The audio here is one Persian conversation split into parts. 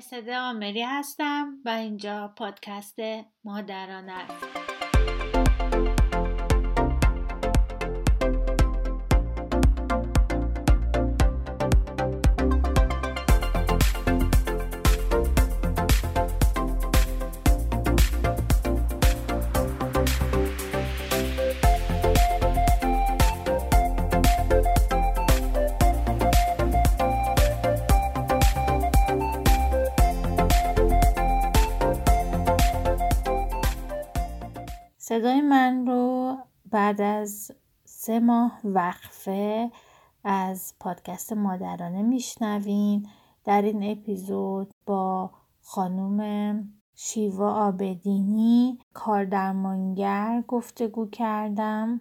مرسد آمری هستم و اینجا پادکست مادرانه است. صدای من رو بعد از سه ماه وقفه از پادکست مادرانه میشنوین. در این اپیزود با خانوم شیوا آبدینی کاردرمانگر گفتگو کردم.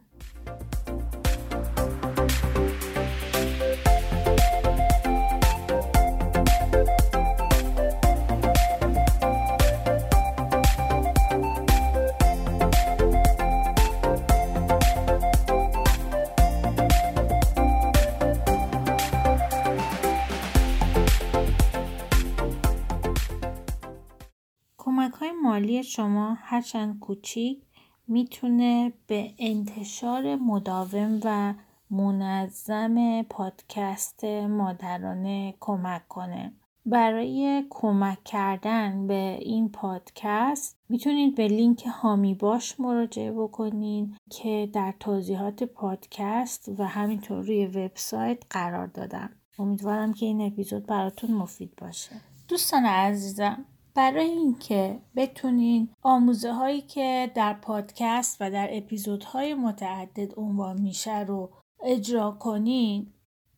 مالی شما هرچند کوچیک می‌تونه به انتشار مداوم و منظم پادکست مادرانه کمک کنه. برای کمک کردن به این پادکست می‌تونید به لینک هامی باش مراجعه بکنین که در توضیحات پادکست و همینطور روی وبسایت قرار دادم. امیدوارم که این اپیزود براتون مفید باشه. دوستان عزیزم برای اینکه بتونین آموزه هایی که در پادکست و در اپیزودهای متعدد عنوان میشه رو اجرا کنین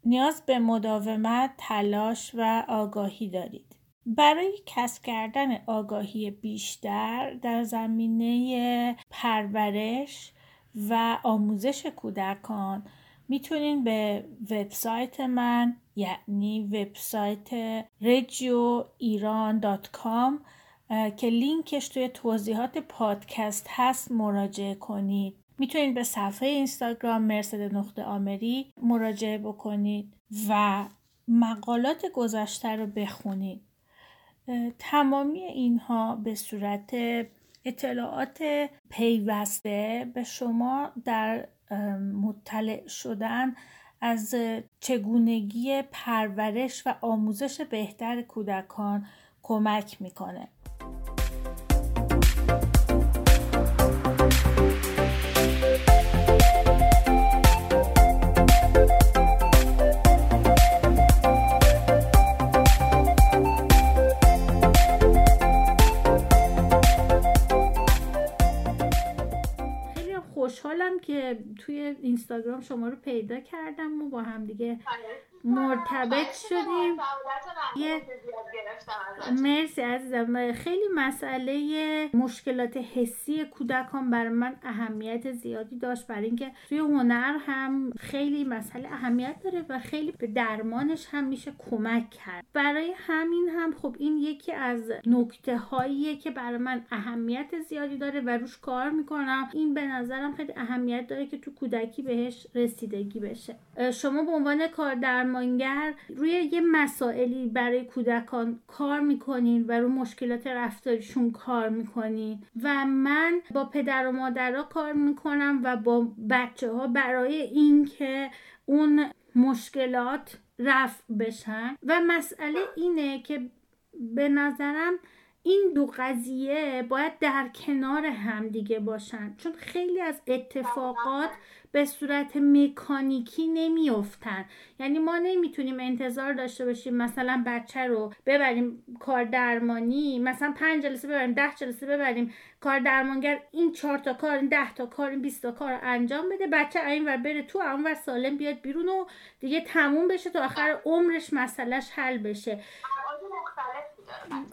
نیاز به مداومت، تلاش و آگاهی دارید. برای کسب کردن آگاهی بیشتر در زمینه پرورش و آموزش کودکان می‌تونین به وبسایت من یعنی وبسایت رجیو ایران که لینکش توی توضیحات پادکست هست مراجعه کنید. می‌تونید به صفحه اینستاگرام مرسد نقطه آمری مراجعه بکنید و مقالات گذشته رو بخونید. تمامی اینها به صورت اطلاعات پیوسته به شما در مطلع شدن از چگونگی پرورش و آموزش بهتر کودکان کمک می‌کنه. خوشحالم که توی اینستاگرام شما رو پیدا کردم و با هم دیگه مرتبط شدیم. یه مرسی عزیزم. خیلی مسئله مشکلات حسی کودکان برای من اهمیت زیادی داشت. برای اینکه توی هنر هم خیلی مسئله اهمیت داره و خیلی به درمانش هم میشه کمک کرد. برای همین هم خب این یکی از نکته هاییه که برای من اهمیت زیادی داره و روش کار می‌کنم. این به نظرم خیلی اهمیت داره که تو کودکی بهش رسیدگی بشه. شما به عنوان کار درمانگر روی یه مسائلی برای کودکان کار می‌کنین و رو مشکلات رفتاریشون کار می‌کنین و من با پدر و مادرها کار می‌کنم و با بچه ها برای اینکه اون مشکلات رفع بشن. و مسئله اینه که به نظرم این دو قضیه باید در کنار هم دیگه باشن. چون خیلی از اتفاقات به صورت مکانیکی نمیافتن. یعنی ما نمی‌تونیم انتظار داشته باشیم مثلا بچه رو ببریم کار درمانی مثلا پنج جلسه ببریم ده جلسه ببریم کار درمانگر این چهار تا کار این ده تا کار این 20 تا کار انجام بده بچه این ور بره تو اون ور سالم بیاد بیرون و دیگه تموم بشه تا آخر عمرش مسئلهش حل بشه.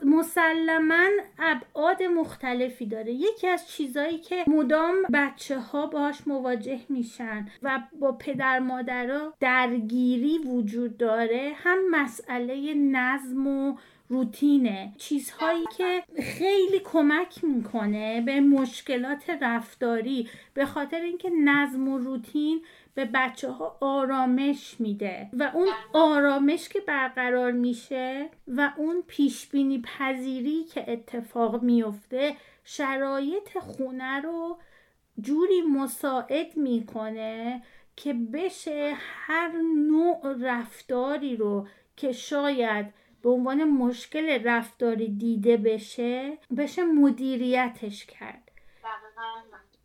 مسلما ابعاد مختلفی داره. یکی از چیزایی که مدام بچه ها باش مواجه میشن و با پدر مادرها درگیری وجود داره هم مسئله نظم و روتینه چیزهایی که خیلی کمک می‌کنه به مشکلات رفتاری به خاطر اینکه نظم و روتین به بچه ها آرامش میده و اون آرامش که برقرار میشه و اون پیش بینی پذیری که اتفاق میفته شرایط خونه رو جوری مساعد می‌کنه که بشه هر نوع رفتاری رو که شاید به عنوان مشکل رفتاری دیده بشه بشه مدیریتش کرد.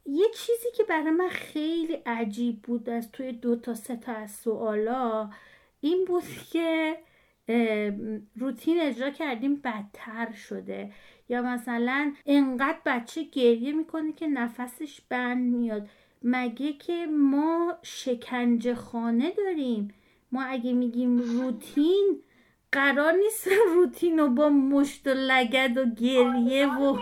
یه چیزی که برای من خیلی عجیب بود از توی دو تا سه تا از سوالا این بود که روتین اجرا کردیم بدتر شده. یا مثلا انقدر بچه گریه می‌کنه که نفسش بند میاد. مگه که ما شکنجه خانه داریم؟ ما اگه میگیم روتین قرار نیست روتین رو با مشت و لگد و گریه و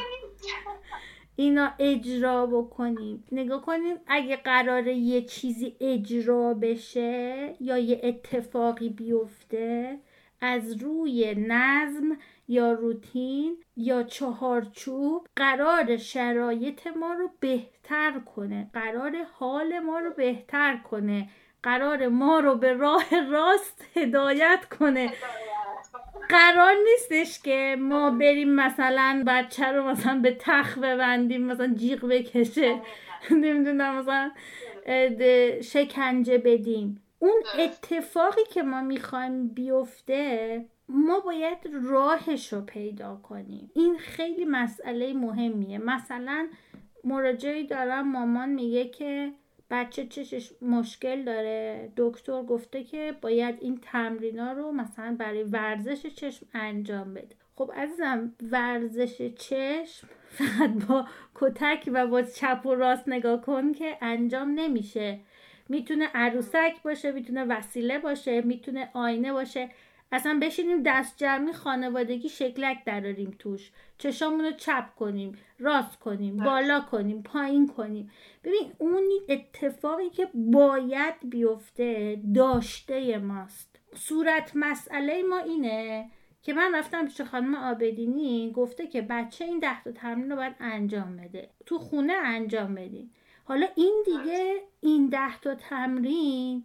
اینا اجرا بکنیم. نگاه کنیم اگه قراره یه چیزی اجرا بشه یا یه اتفاقی بیفته از روی نظم یا روتین یا چهارچوب قرار شرایط ما رو بهتر کنه قرار حال ما رو بهتر کنه. قرار ما رو به راه راست هدایت کنه. قرار نیستش که ما بریم مثلا بچه رو مثلا به تخ ببندیم مثلا جیغ بکشه. نمی‌دونم مثلا شکنجه بدیم. اون اتفاقی که ما می‌خوایم بیفته ما باید راهش رو پیدا کنیم. این خیلی مسئله مهمیه. مثلا مراجعی دارم مامان میگه که بچه چشش مشکل داره. دکتر گفته که باید این تمرینا رو مثلا برای ورزش چشم انجام بده. خب عزیزم ورزش چشم فقط با کتک و با چپ و راست نگاه کن که انجام نمیشه. می‌تونه عروسک باشه می‌تونه وسیله باشه می‌تونه آینه باشه. اصلا بشینیم دست جمعی خانوادگی شکلک دراریم توش. چشامون رو چپ کنیم راست کنیم بله. بالا کنیم پایین کنیم. ببین اون اتفاقی که باید بیفته داشته ماست. صورت مسئله ما اینه که من رفتم پیش خانم آبدینی گفته که بچه این ده تا تمرین رو باید انجام بده. تو خونه انجام بدین. حالا این دیگه این ده تا تمرین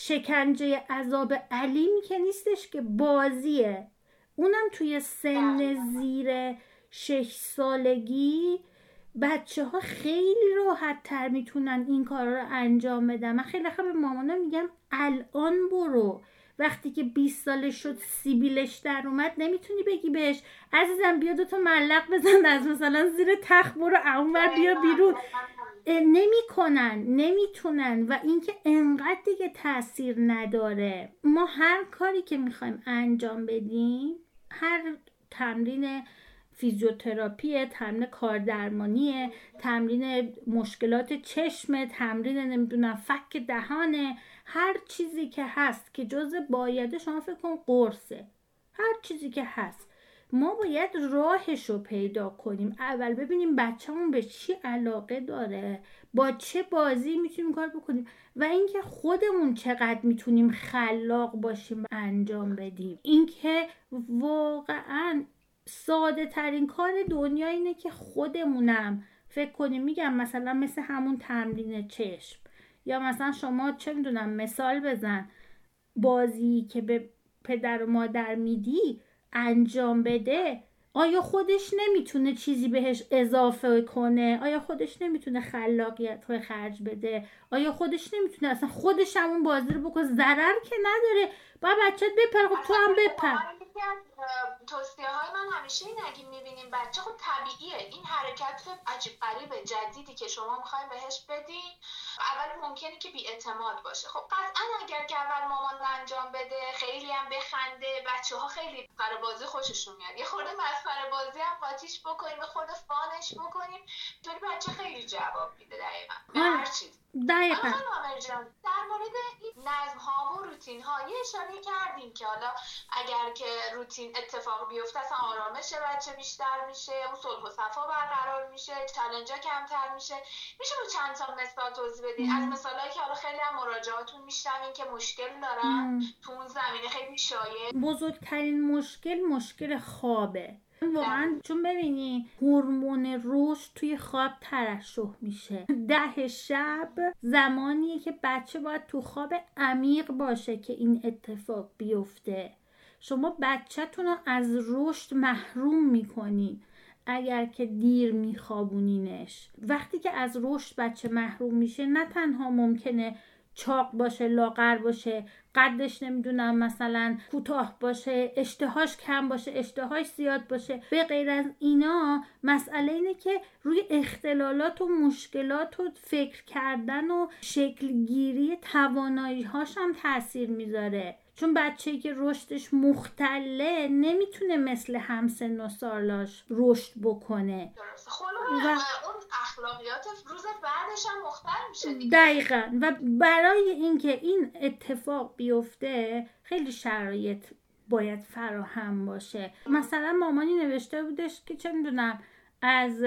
شکنجه عذاب علیمی که نیستش که بازیه. اونم توی سن زیر شش سالگی بچه ها خیلی راحت تر می‌تونن این کار رو انجام بدن. من خیلی به مامانا میگم الان برو. وقتی که 20 سالش شد سیبیلش در اومد نمی‌تونی بگی بهش عزیزم بیا دوتا ملق بزن از مثلا زیر تخت برو اونور بیا بیرون. نمی‌کنن نمی‌تونن و اینکه انقدر دیگه تاثیر نداره. ما هر کاری که می‌خوایم انجام بدیم هر تمرین فیزیوتراپی تمرین کاردرمانی تمرین مشکلات چشم تمرین نمی‌دونم فک دهانه هر چیزی که هست که جز بایده شما فکر کن قرصه. هر چیزی که هست. ما باید راهش رو پیدا کنیم. اول ببینیم بچهمون به چی علاقه داره. با چه بازی می‌تونیم کار بکنیم؟ و اینکه خودمون چقدر می‌تونیم خلاق باشیم انجام بدیم. اینکه واقعا ساده ترین کار دنیا اینه که خودمونم فکر کنیم. میگم مثلا مثل همون تمرین چشم. یا مثلا شما چه می‌دونم مثال بزن. بازی که به پدر و مادر میدی انجام بده آیا خودش نمی‌تونه چیزی بهش اضافه کنه؟ آیا خودش نمی‌تونه خلاقیت رو خرج بده؟ آیا خودش نمی‌تونه اصلا خودش همون بازی رو بکنه؟ ضرر که نداره. با بچه بپر خب تو هم بپر. توصیه های من همیشه این اگه می‌بینیم بچه خب طبیعیه. این حرکت عجیب غریب جدیدی که شما می‌خوایم بهش بدین اول ممکنه که بی اعتماد باشه. خب قطعا اگر که اول مامان انجام بده خیلی هم بخنده بچه ها خیلی برای بازی خوششون میاد. یه خورده مسخره بازی هم قاطیش بکنیم خود فانش بکنیم. طوری بچه خیلی جواب میده دقیقا. به هر چیز. دقیقا. در مورد این نظم ها و روتین ها یه اشاره کردیم که حالا اگر که روتین اتفاق بیفته اصلا آرامش بچه بیشتر میشه اون صلح و صفا برقرار میشه چلنجا کمتر میشه. میشه با چند تا مثال توضیح بدین از مثالایی که حالا خیلی هم مراجعاتون میشنوین که مشکل دارن تو اون زمینه خیلی شایع. بزرگترین مشکل مشکل خوابه. واقعا چون ببینی هورمون رشد توی خواب ترشح میشه. ده شب زمانیه که بچه باید تو خواب عمیق باشه که این اتفاق بیفته. شما بچهتون رو از رشد محروم می‌کنین اگر که دیر میخوابونینش. وقتی که از رشد بچه محروم میشه نه تنها ممکنه چاق باشه لاغر باشه قدش نمی‌دونم مثلا کوتاه باشه اشتهاش کم باشه اشتهاش زیاد باشه. به غیر از اینا مسئله اینه که روی اختلالات و مشکلات و فکر کردن و شکلگیری توانایی هاش هم تاثیر می‌ذاره. چون بچه که رشدش مختله نمی‌تونه مثل همسن و سالاش رشد بکنه. و اون اخلاقیات روز بعدش هم مختل میشه دقیقا. و برای اینکه این اتفاق بیفته خیلی شرایط باید فراهم باشه. مثلا مامانی نوشته بودش که چه می‌دونم از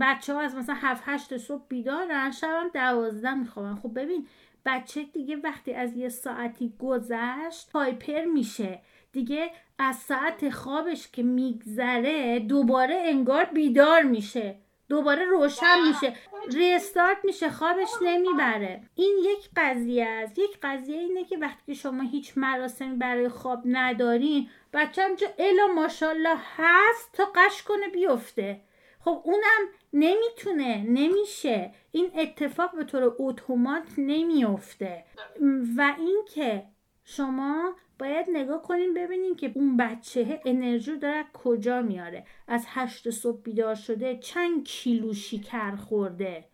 بچه ها از مثلا هفت هشت صبح بیدارن شب هم دوازده میخوابن. خب ببین بچه دیگه وقتی از یه ساعتی گذشت هایپر میشه. دیگه از ساعت خوابش که میگذره دوباره انگار بیدار میشه. دوباره روشن میشه. ریستارت میشه خوابش نمی‌بره. این یک قضیه است. یک قضیه اینه که وقتی که شما هیچ مراسمی برای خواب ندارین بچه هم الا ماشالله هست تا قش کنه بیفته. خب اونم نمی‌تونه نمیشه. این اتفاق به طور اتومات نمیفته و اینکه شما باید نگاه کنیم ببینیم که اون بچه انرژی داره کجا میاره. از هشت صبح بیدار شده چند کیلو شکر خورده؟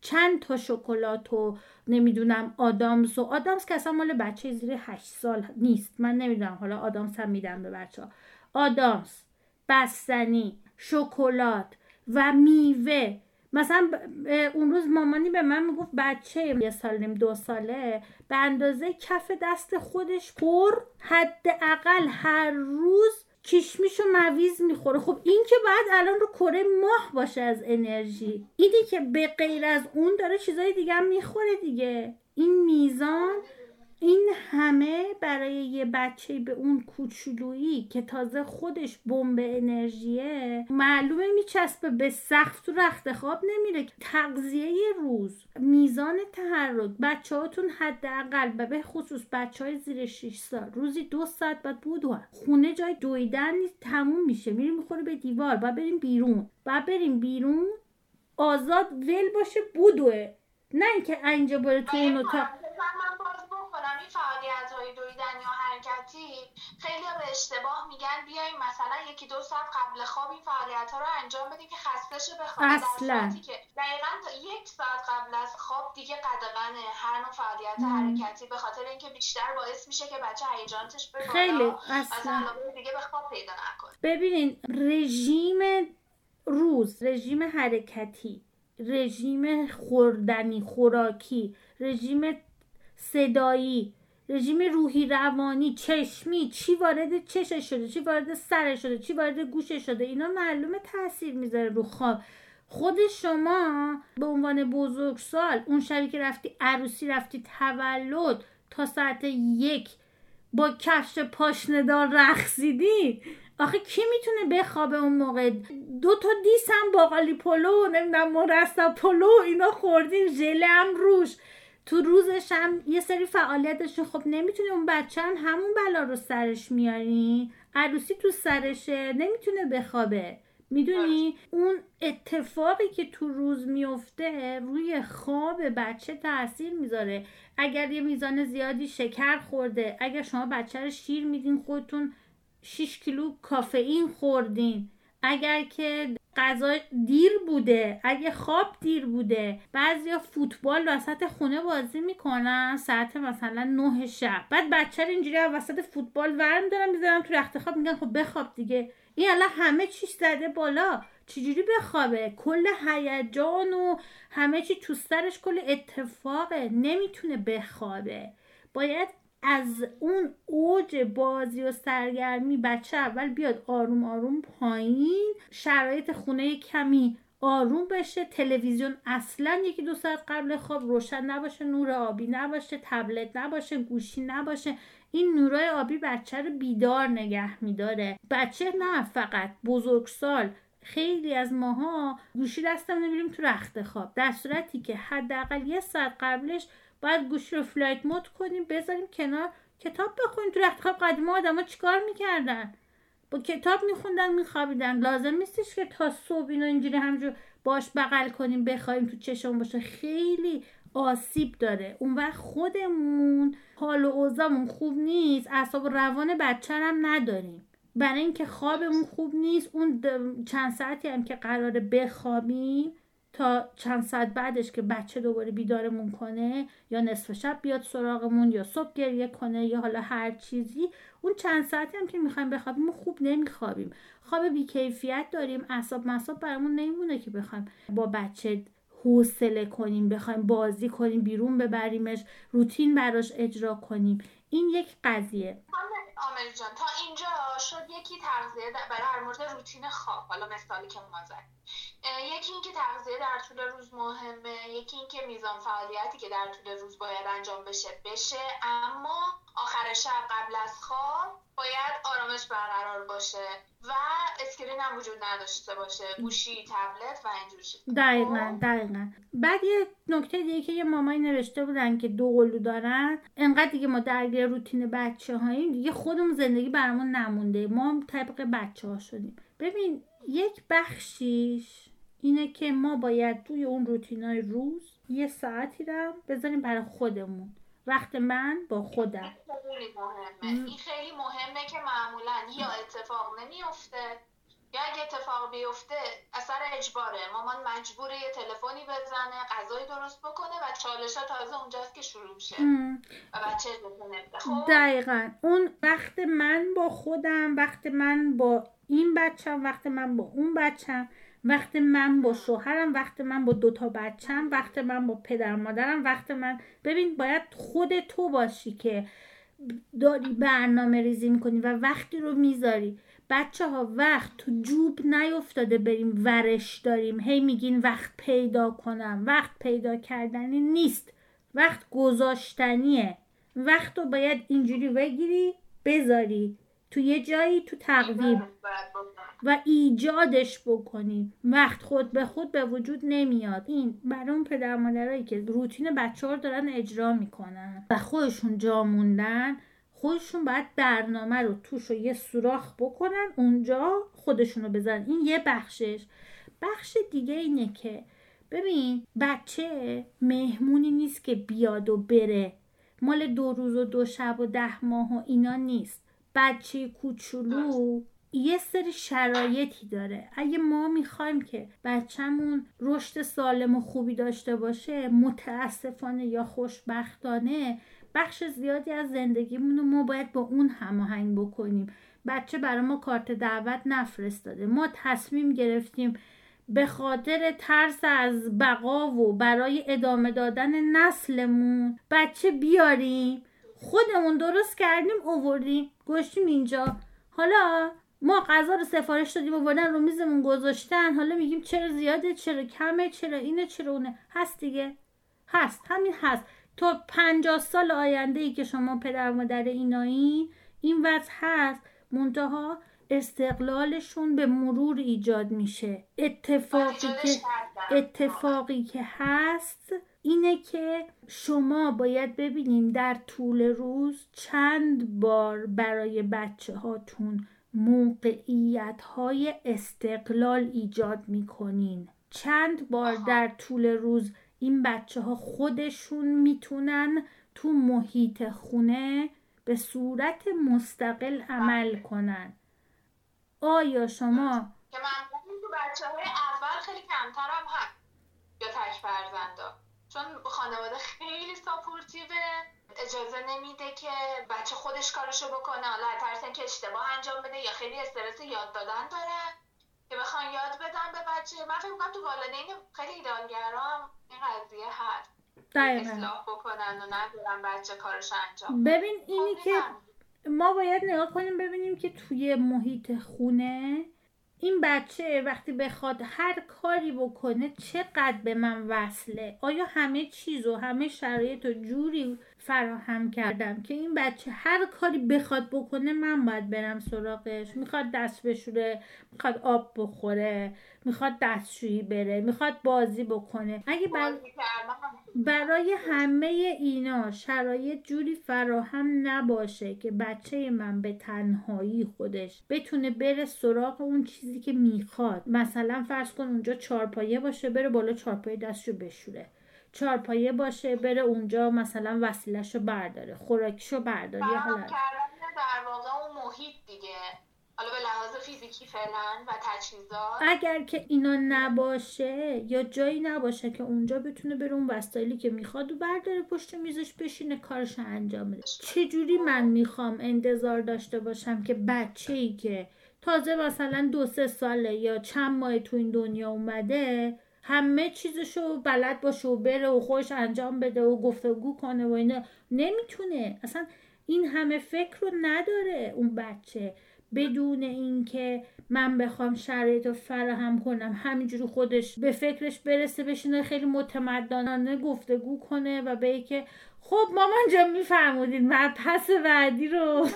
چند تا شکلات و نمی‌دونم آدامس و آدامس که اصلا مال بچه زیر هشت سال نیست. من نمی‌دونم حالا آدامس هم میدم به بچه ها آدامس بستنی شکلات و میوه. مثلا اون روز مامانی به من می‌گفت بچه یه سال نیم دو ساله به اندازه کف دست خودش پر حداقل هر روز کشمیش و مویز می‌خوره. خب این که بعد الان رو کره ماه باشه از انرژی. اینی که به غیر از اون داره چیزای دیگه هم می‌خوره دیگه. این میزان این همه برای یه بچه به اون کوچولویی که تازه خودش بمب انرژیه معلومه میچسبه به سقف تو رخت خواب نمیره. تغذیه روز میزان تحرک بچه هاتون حداقل به خصوص بچه های زیر 6 سال روزی دو ساعت باید بودو. خونه جای دویدن نیست تموم میشه. میریم می‌خوره به دیوار باید بریم بیرون. باید بریم بیرون آزاد ول باشه بودوه. نه اینکه اینجا بره تو اون اتاق فعالیت های دویدن یا حرکتی خیلی به اشتباه میگن بیایم مثلا یکی دو ساعت قبل خواب این فعالیت ها رو انجام بدیم که خسته شه بخواب اصلا. که دقیقا تا یک ساعت قبل از خواب دیگه قدغن هر نوع فعالیت حرکتی به خاطر اینکه بیشتر باعث میشه که بچه هیجانش به خیلی اصلا. دیگه به خواب پیدا نکنه. ببینین رژیم روز رژیم حرکتی رژیم خوردنی خوراکی رژیم صدایی رژیم روحی روانی چشمی چی وارد چشش شده چی وارد سرش شده چی وارد گوشش شده اینا معلومه تاثیر می‌ذاره رو خواب. خود شما به عنوان بزرگسال اون شبی که رفتی عروسی رفتی تولد تا ساعت یک با کفش پاشندار رقصیدی آخه کی می‌تونه بخوابه اون موقع؟ دو تا دیس هم باقالی پلو نمی‌دونم مرستا پلو اینا خوردین ژله هم روش. تو روزش هم یه سری فعالیت داشتین خب نمی‌تونه اون بچه هم همون بلا رو سرش میاری؟ عروسی تو سرشه نمی‌تونه بخوابه. می‌دونی؟ اون اتفاقی که تو روز میفته روی خواب بچه تاثیر می‌ذاره. اگر یه میزان زیادی شکر خورده اگر شما بچه رو شیر میدین خودتون 6 کیلو کافئین خوردین. اگر که غذا دیر بوده اگه خواب دیر بوده بعضیا فوتبال وسط خونه بازی می‌کنن ساعت مثلا نه شب. بعد بچه رو اینجوری وسط فوتبال ورم دارن می‌ذارن تو رخت خواب میگن خب بخواب دیگه. این الان همه چیش زده بالا. چجوری بخوابه؟ کل هیجان و همه چی تو سرش کل اتفاقه. نمی‌تونه بخوابه. باید از اون اوج بازی و سرگرمی بچه اول بیاد آروم آروم پایین شرایط خونه کمی آروم بشه تلویزیون اصلا یکی دو ساعت قبل خواب روشن نباشه نور آبی نباشه تبلت نباشه گوشی نباشه. این نورای آبی بچه رو بیدار نگه میداره. بچه نه فقط بزرگسال خیلی از ماها گوشی دستمون میریم تو رخت خواب. در صورتی که حداقل یه ساعت قبلش باید گوشی رو فلایت مود کنیم بذاریم کنار. کتاب بخونیم. تو رخت خواب قدیم آدما چیکار می‌کردن؟ با کتاب میخوندن میخوابیدن. لازم نیستش که تا صبح اینو اینجوری همجور باش بغل کنیم بخوایم تو چشم باشه. خیلی آسیب داره. اون وقت خودمون حال و اوضاعمون خوب نیست. اعصاب روان بچه هم نداریم. برای اینکه خوابمون خوب نیست اون چند ساعتی هم که قراره بخوابیم تا چند ساعت بعدش که بچه دوباره بیدارمون کنه یا نصف شب بیاد سراغمون یا صبح گریه کنه یا حالا هر چیزی اون چند ساعتی هم که می‌خوایم بخوابیم خوب نمیخوابیم. خواب بیکیفیت داریم اعصاب مصاب برامون نمیمونه که بخوایم با بچه حوصله کنیم بخوایم بازی کنیم بیرون ببریمش روتین براش اجرا کنیم. این یک قضیه. آمل جان تا اینجا شد یکی تغذیه برای مورد روتین خواب حالا مثالی که ما یکی اینکه تغذیه در طول روز مهمه یکی اینکه میزان فعالیتی که در طول روز باید انجام بشه بشه. اما آخر شب قبل از خواب باید آرامش برقرار باشه و اسکرین هم وجود نداشته باشه. گوشی تبلت و اینجور دقیقا خب؟ دقیقا. بعد یه نکته دیگه که یه مامایی نوشته بودن که دو قلو دارن انقدر دیگه ما درگیر روتین بچه هاییم دیگه خودمون زندگی برامون نمونده. ما طبق بچه ها شدیم. ببین یک بخشیش اینه که ما باید توی اون روتینای روز یه ساعتی رو بذاریم برای خودمون. وقت من با خودم. خیلی مهمه. این خیلی مهمه که معمولا یا اتفاق نمیفته یا اگه اتفاق بیفته اثر اجباره. مامان مجبوره یه تلفنی بزنه غذای درست بکنه و چالش تازه اونجاست که شروع میشه و بچه خب؟ دقیقا. اون وقت من با خودم وقت من با این بچم وقت من با اون بچم. وقت من با شوهرم وقت من با دوتا بچم وقت من با پدر مادرم وقت من ببین باید خود تو باشی که داری برنامه ریزی می‌کنی و وقتی رو می‌ذاری. بچه ها وقت تو جوب نیفتاده بریم ورش داریم. هی میگین وقت پیدا کنم. وقت پیدا کردنی نیست. وقت گذاشتنیه. وقت رو باید اینجوری بگیری بذاری. تو یه جایی تو تقویم. و ایجادش بکنیم وقت خود به خود به وجود نمیاد. این برای اون پدر مادرایی که روتین بچه ها دارن اجرا می‌کنن. و خودشون جا موندن خودشون باید برنامه رو توش رو یه سوراخ بکنن اونجا خودشون رو بزنن این یه بخشش. بخش دیگه اینه که ببین بچه مهمونی نیست که بیاد و بره. مال دو روز و دو شب و ده ماه و اینا نیست. بچه کوچولو یه سری شرایطی داره. اگه ما می‌خوایم که بچهمون رشد سالم و خوبی داشته باشه متاسفانه یا خوشبختانه بخش زیادی از زندگیمون رو ما باید با اون هماهنگ بکنیم. بچه برای ما کارت دعوت نفرستاده. ما تصمیم گرفتیم به خاطر ترس از بقا و برای ادامه دادن نسلمون بچه بیاریم. خودمون درست کردیم اووردیم. گشتیم اینجا. حالا ما غذا رو سفارش دادیم آوردن رو میزمون گذاشتن. حالا میگیم چرا زیاده چرا کمه چرا اینه چرا اونه. هست دیگه. هست. همین هست. تا پنجاه سال آینده ای که شما پدر مادر اینایی این وضع هست. منتها استقلالشون به مرور ایجاد میشه. اتفاقی که اتفاقی که هست اینه که شما باید ببینین در طول روز چند بار برای بچه هاتون موقعیت های استقلال ایجاد می‌کنین. چند بار در طول روز این بچه ها خودشون می‌تونن تو محیط خونه به صورت مستقل عمل کنن. آیا شما که خیلی کمتر هم هست. یا تک فرزندا. چون خانواده خیلی ساپورتیوه. اجازه نمیده که بچه خودش کارشو بکنه. حالا ترسن که اشتباه انجام بده یا خیلی استرس یاد دادن داره. که بخوان یاد بدن به بچه. من فکر می‌کنم تو والدین خیلی ایدالگرام این قضیه هست. اصلاح بکنن و ندارن بچه کارش انجام ببین اینی خب، که ما باید نگاه کنیم ببینیم که توی محیط خونه این بچه وقتی بخواد هر کاری بکنه چقدر به من وصله؟ آیا همه چیز و همه شرایط و جوری فراهم کردم که این بچه هر کاری بخواد بکنه من باید برم سراغش. می‌خواد دست بشوره می‌خواد آب بخوره می‌خواد دستشویی بره می‌خواد بازی بکنه. اگه بر... برای همه اینا شرایط جوری فراهم نباشه که بچه من به تنهایی خودش بتونه بره سراغ اون چیزی که می‌خواد. مثلا فرض کن اونجا چارپایه باشه بره بالا چارپایه دستشو بشوره. چارپایه باشه بره اونجا مثلا وسیلهشو برداره خوراکشو برداره یا حالا. در واقع اون محیط دیگه. حالا به لحاظ فیزیکی فعلا و تجهیزات. اگر که اینا نباشه یا جایی نباشه که اونجا بتونه بره اون وسایلی که می‌خواد و برداره پشت میزش بشینه کارش انجام بده. چجوری من می‌خوام انتظار داشته باشم که بچه ای که تازه مثلا دو سه ساله یا چند ماه تو این دنیا اومده همه چیزشو بلد باشه و بره و خوش انجام بده و گفتگو کنه و اینا. نمی‌تونه. اصلا این همه فکر رو نداره اون بچه. بدون اینکه من بخوام شرایط رو فراهم کنم همینجوری خودش به فکرش برسه بشینه خیلی متمدنانه گفتگو کنه و به که خب مامان جا میفرمودید پس بعدی رو.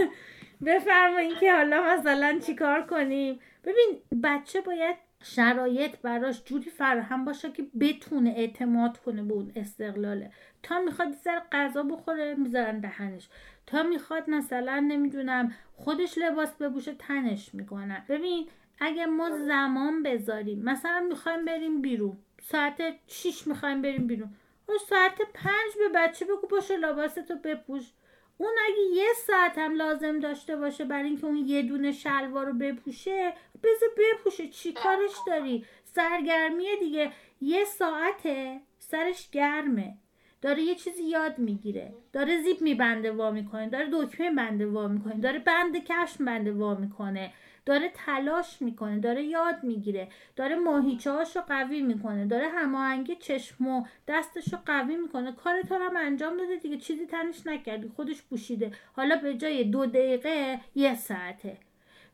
بفرمایید که حالا مثلا چیکار کنیم. ببین بچه باید شرایط براش جوری فراهم باشه که بتونه اعتماد کنه به اون استقلاله. تا می‌خواد سر غذا بخوره می‌ذارن دهنش. تا می‌خواد مثلا نمی‌دونم خودش لباس ببوشه تنش می‌کنن. ببین اگه ما زمان بذاریم مثلا می‌خوایم بریم بیرون ساعت 6 می‌خوایم بریم بیرون و ساعت پنج به بچه بگو باشه لباستو بپوش. اون اگه یه ساعت هم لازم داشته باشه برای اینکه اون یه دونه شلوار رو بپوشه بذار بپوشه چی کارش داری؟ سرگرمیه دیگه. یه ساعته سرش گرمه. داره یه چیزی یاد می‌گیره. داره زیپ میبنده وا می‌کنه. داره دکمه بنده وا می‌کنه. داره بند کشم بنده وا می‌کنه. داره تلاش می‌کنه داره یاد می‌گیره داره ماهیچه رو قوی می‌کنه داره هماهنگی چشم و دستش رو قوی می‌کنه. کار تو هم انجام داده دیگه چیزی تنش نکردی خودش پوشیده. حالا به جای دو دقیقه یه ساعته.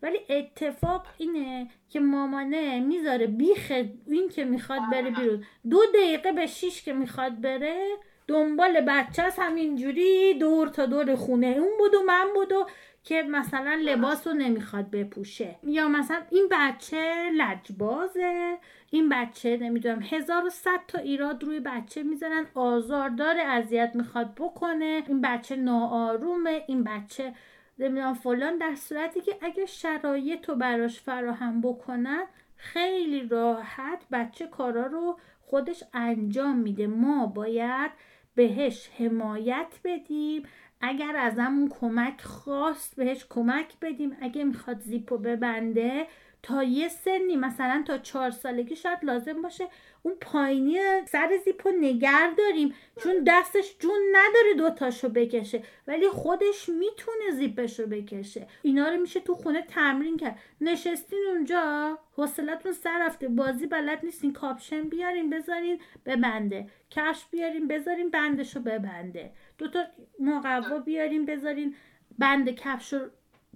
ولی اتفاق اینه که مامانه می‌ذاره بیخ این که می‌خواد بره بیرون. دو دقیقه به شیش که می‌خواد بره دنبال بچه همینجوری دور تا دور خونه. اون بود و من بود و که مثلا لباس رو نمی‌خواد بپوشه. یا مثلا این بچه لجبازه این بچه نمی‌دونم هزار و صد تا ایراد روی بچه می‌زنن آزاردار اذیت می‌خواد بکنه. این بچه ناآرومه این بچه نمی‌دونم فلان در صورتی که اگه شرایط رو براش فراهم بکنن خیلی راحت بچه کارا رو خودش انجام میده. ما باید بهش حمایت بدیم. اگر ازمون کمک خواست بهش کمک بدیم. اگه می‌خواد زیپو ببنده تا یه سنی مثلا تا چهار سالگی شاید لازم باشه اون پایینی سر زیپو نگر داریم. چون دستش جون نداره دوتاشو بکشه. ولی خودش می‌تونه زیپشو بکشه. اینا رو میشه تو خونه تمرین کرد. نشستین اونجا. حوصلتون سر رفته. بازی بلد نیستین. کاپشن بیارین بذارین ببنده. کش بیارین بذارین بندشو ببنده. دوتا مقوا بیارین بذارین بند کفش رو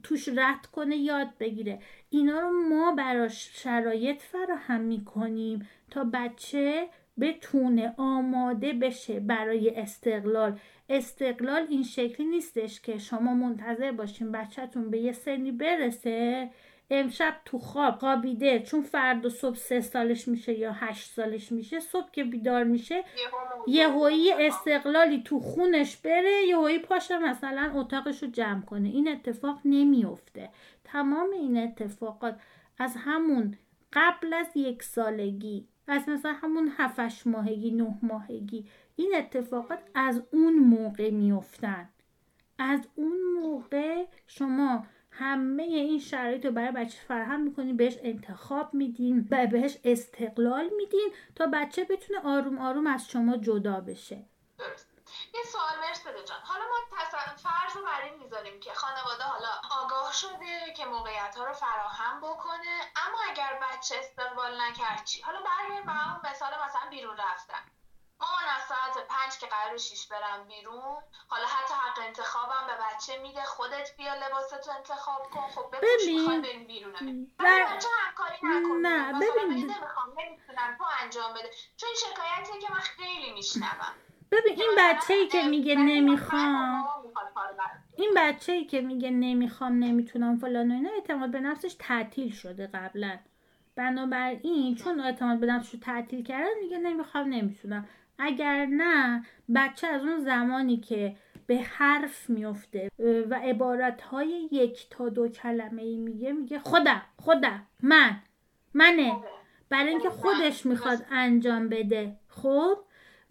توش رد کنه یاد بگیره. اینا رو ما براش شرایط فراهم می‌کنیم تا بچه بتونه آماده بشه برای استقلال. استقلال این شکلی نیستش که شما منتظر باشین بچهتون به یه سنی برسه امشب تو خواب خوابیده چون فردا صبح سه سالش میشه یا هشت سالش میشه صبح که بیدار میشه یه هایی استقلالی تو خونش بره یه هایی پاشه مثلا اتاقش رو جمع کنه. این اتفاق نمیافته. تمام این اتفاقات از همون قبل از یک سالگی از مثلا همون هفتش ماهگی نه ماهگی این اتفاقات از اون موقع میافتن. از اون موقع شما همه این شرایط رو برای بچه فراهم می‌کنین بهش انتخاب میدین و بهش استقلال میدین تا بچه بتونه آروم آروم از شما جدا بشه. یه سوال مرسده جان. حالا ما فرض رو بر این می‌ذاریم که خانواده حالا آگاه شده که موقعیت ها رو فراهم بکنه اما اگر بچه استقبال نکرد چی؟ حالا برگردیم به همون مثال مثلا بیرون رفتن. مامان از ساعت پنج که قرار شیش برم بیرون. حالا حتی حق انتخابم به بچه میده خودت بیا لباستو انتخاب کن. خب بپوش می‌خوای بریم بیرون. بچه همکاری نکن. نه ببین نمی‌خوام نمی‌تونم تو انجام بده. چون شکایتیه که من خیلی میشنوم. ببین این بچه ای که میگه نمی‌خوام. این بچه ای که میگه نمی‌خوام نمی‌تونم فلان و اینا اعتماد به نفسش تعطیل شده قبلا. بنابراین چون اعتماد به نفسش رو تعطیل کردن میگه نمی‌خوام نمی‌تونم. اگر نه بچه از اون زمانی که به حرف میفته و عبارت های یک تا دو کلمه ای میگه میگه خودم خودم من منه. برای اینکه خودش می‌خواد انجام بده خب؟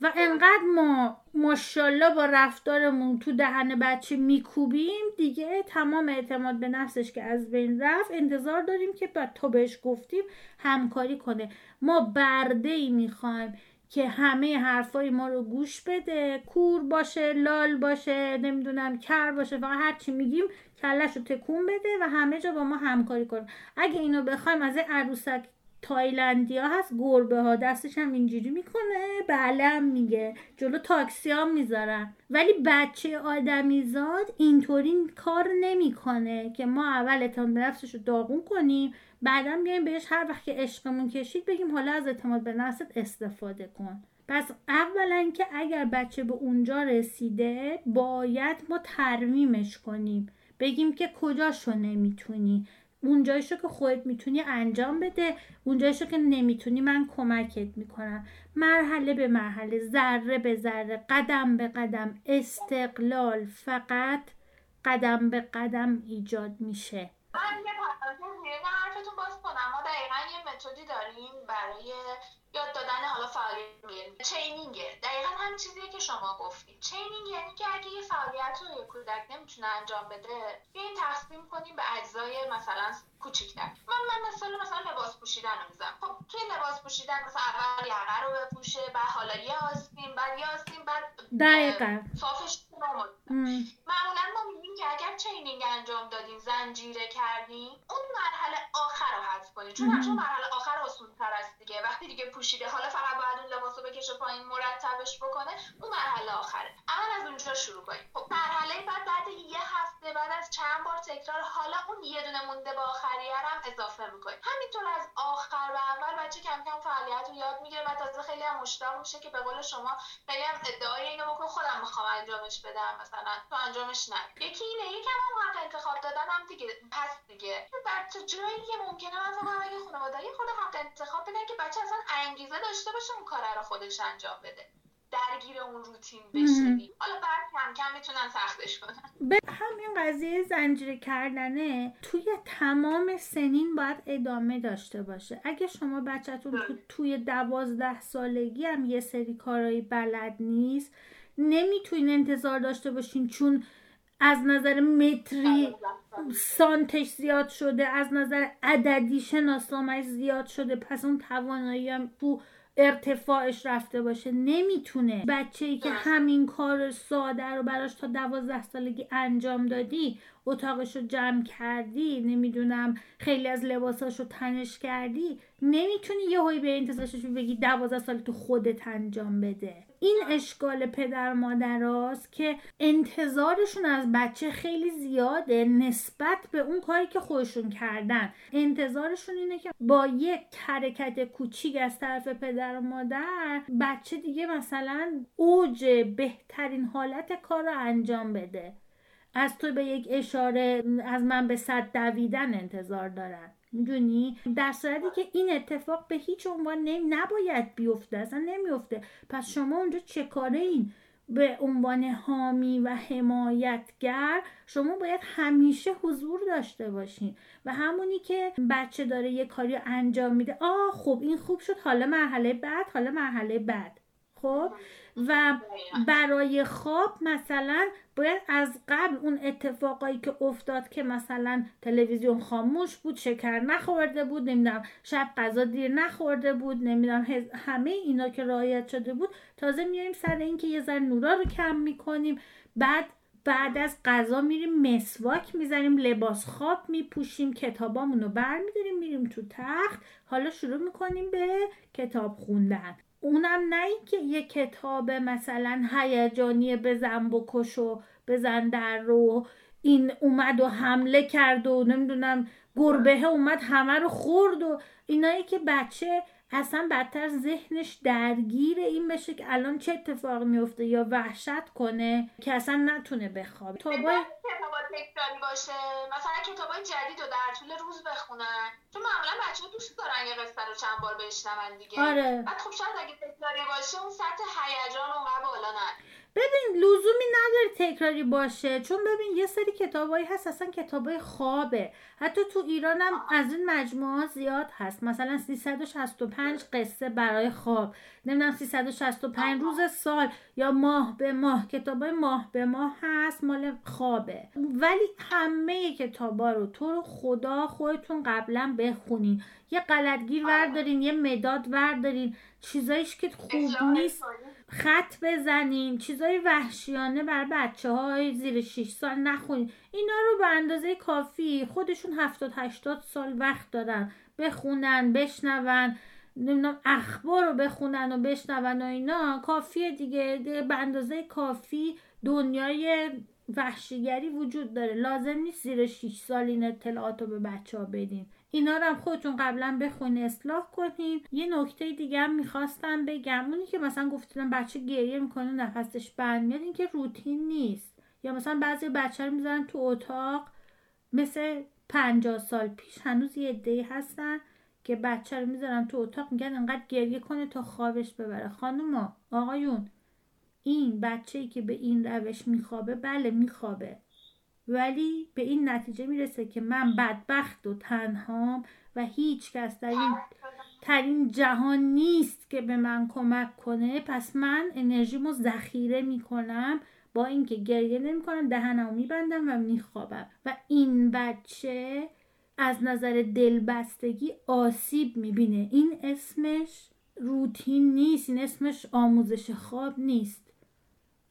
و انقدر ما ماشاءالله با رفتارمون تو دهن بچه میکوبیم دیگه تمام اعتماد به نفسش که از بین رفت انتظار داریم که بعد تو بهش گفتیم همکاری کنه. ما برده ای می‌خوایم که همه حرفای ما رو گوش بده. کور باشه لال باشه نمی‌دونم کر باشه فقط هر چی میگیم کلش رو تکون بده و همه جا با ما همکاری کنه. اگه اینو بخوایم از عروسک تایلندیا هست گربه ها دستش هم اینجوری می‌کنه بله میگه. جلو تاکسی هم می‌ذارن. ولی بچه آدمیزاد اینطوری کار نمی‌کنه که ما اول اعتماد به نفسش رو داغون کنیم بعدا بیایم بهش هر وقت که عشقمون کشید بگیم حالا از اعتماد به نفست استفاده کن. پس اولا که اگر بچه به اونجا رسیده باید ما ترمیمش کنیم. بگیم که کجاشو نمی‌تونی. اونجایشو که خودت می‌تونی انجام بده. اونجایشو که نمی‌تونی من کمکت می‌کنم. مرحله به مرحله ذره به ذره قدم به قدم استقلال فقط قدم به قدم ایجاد میشه. من یه حرفتون باز کنم. ما دقیقا یه متدی داریم برای یاد دادن حالا فعالیت چینینگه دقیقا هم چیزیه که شما گفتید. چینینگ یعنی که اگه یه فعالیت رو یه کودک نمی‌تونه انجام بده بیاین تقسیم کنیم به اجزای مثلا کوچیکتر. من من مثلا مثلا لباس پوشیدن رو می‌زنم خب توی لباس پوشیدن مثلا اول یقه رو بپوشه بعد حالا یه آستین بعد یه آستین بعد دقیقا. صافش معمولا ما میگیم که اگر چینینگ انجام دادیم زنجیره کردیم اون مرحله آخر رو حذف چون چون مرحله آخر آسون تر است دیگه پوشیده. حالا فقط باید اون لباسو بکشه پایین مرتبش بکنه اون مرحله آخره. اول از اونجا شروع کنیم. خب مرحله بعد بعد یه هفته بعد از چند بار تکرار حالا اون یه دونه مونده به آخریه هم اضافه می‌کنیم. همینطور از آخر به اول بچه کم کم فعالیت رو یاد می‌گیره و تازه خیلی هم مشتاق میشه که به قول شما خیلی هم ادعای اینو بکن خودم می‌خوام انجامش بدم مثلا. تو انجامش نه. یکی اینه یکم هم حق انتخاب دادن هم دیگه. پس دیگه. بچه جایی که ممکنه من فکر اگه خانواده خود حق انتخاب بدن که بچه اصلا انگیزه داشته باشه اون کار رو خودش انجام بده. درگیر اون روتین بشینی. حالا بعد کم کم می‌تونن سختش کنن. به همین قضیه زنجیره کردنه توی تمام سنین باید ادامه داشته باشه. اگه شما بچهتون تو توی دوازده سالگی هم یه سری کارایی بلد نیست نمی‌تونین انتظار داشته باشین چون از نظر متری سانتش زیاد شده از نظر عددی شناسنامهش زیاد شده پس اون توانایی هم تو ارتفاعش رفته باشه نمی‌تونه بچه ای که همین کار ساده رو براش تا دوازده سالگی انجام دادی اتاقش رو جمع کردی نمی‌دونم خیلی از لباساش رو تنش کردی نمی‌تونی یه هایی به انتظارش بگی دوازده سال تو خودت انجام بده. این اشکال پدر مادراست که انتظارشون از بچه خیلی زیاده نسبت به اون کاری که خودشون کردن. انتظارشون اینه که با یک حرکت کوچیک از طرف پدر و مادر بچه دیگه مثلا اوج بهترین حالت کار رو انجام بده. از تو به یک اشاره از من به صد دویدن انتظار دارن. می‌دونی؟ در صورتی که این اتفاق به هیچ عنوان نباید بیفته اصلا نمیفته پس شما اونجا چه کاره این؟ به عنوان حامی و حمایتگر شما باید همیشه حضور داشته باشین. و همونی که بچه داره یه کاری انجام میده آه خب این خوب شد حالا مرحله بعد حالا مرحله بعد. خب؟ و برای خواب مثلا باید از قبل اون اتفاقایی که افتاد که مثلا تلویزیون خاموش بود شکر نخورده بود نمی‌دونم شب غذا دیر نخورده بود نمی‌دونم همه اینا که رعایت شده بود. تازه میایم سر اینکه یه ذره نورا رو کم می‌کنیم. بعد بعد از غذا میریم مسواک می‌زنیم لباس خواب میپوشیم کتابامون رو برمیداریم میریم تو تخت. حالا شروع می‌کنیم به کتاب خوندن. اونم نه که یه کتاب مثلا هیجانی بزن بکش و بزن در رو. این اومد و حمله کرد و نمی‌دونم گربه اومد همه رو خورد و اینایی که بچه اصلا بدتر ذهنش درگیر این بشه که الان چه اتفاق میفته یا وحشت کنه که اصلا نتونه بخوابه. تا باید تکراری باشه. مثلا کتابای جدید رو در طول روز بخونن. چون معمولا بچه دوست دارن یه قصه رو چند بار بشنون دیگه. آره. بعد خب شاید اگه تکراری باشه اون سطح هیجان اونقدر بالا نه. ببین لزومی نداره تکراری باشه. چون ببین یه سری کتابایی هست اصلا کتابای خوابه. حتی تو ایران هم از این مجموعه زیاد هست. مثلا 365 قصه برای خواب. نمی‌دونم 365 روز سال یا ماه به ماه. کتابای ماه به ماه هست مال خوابه. ولی همه کتابا رو تو خدا خودتون قبلا بخونین. یه قلطگیر وردارین یه مداد وردارین. چیزایش که خوب نیست خط بزنین. چیزای وحشیانه بر بچه های زیر 6 سال نخونین. اینا رو به اندازه کافی خودشون 70 80 سال وقت دارن. بخونن بشنون. نمی‌دونم اخبار رو بخونن و بشنون و اینا. کافیه دیگه, دیگه. به اندازه کافی دنیای وحشیگری وجود داره. لازم نیست زیر 6 سال این اطلاعات رو به بچه ها بدین. اینا رو هم خودتون قبلا بخونی اصلاح کنین. یه نکته دیگه هم می‌خواستم بگم. اونی که مثلا گفتیدم بچه گریه می‌کنه نفسش بند میاد این که روتین نیست. یا مثلا بعضی بچه رو می‌ذارن تو اتاق مثل پنجاه سال پیش. هنوز یه عدهای هستن که بچه رو می‌ذارن تو اتاق میگن انقدر گریه کنه تا خوابش ببره. خانوما آقایون این بچه ای که به این روش میخوابه بله میخوابه. ولی به این نتیجه می‌رسه که من بدبخت و تنهام و هیچ کس در این ترین جهان نیست که به من کمک کنه. پس من انرژیمو ذخیره می‌کنم با اینکه گریه نمی‌کنم دهنمو میبندم و میخوابم. و این بچه از نظر دلبستگی آسیب می‌بینه. این اسمش روتین نیست این اسمش آموزش خواب نیست.